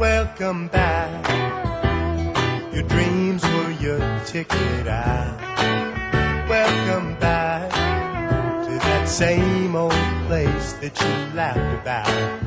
Welcome back. Your dreams were your ticket out. Welcome back to that same old place that you laughed about.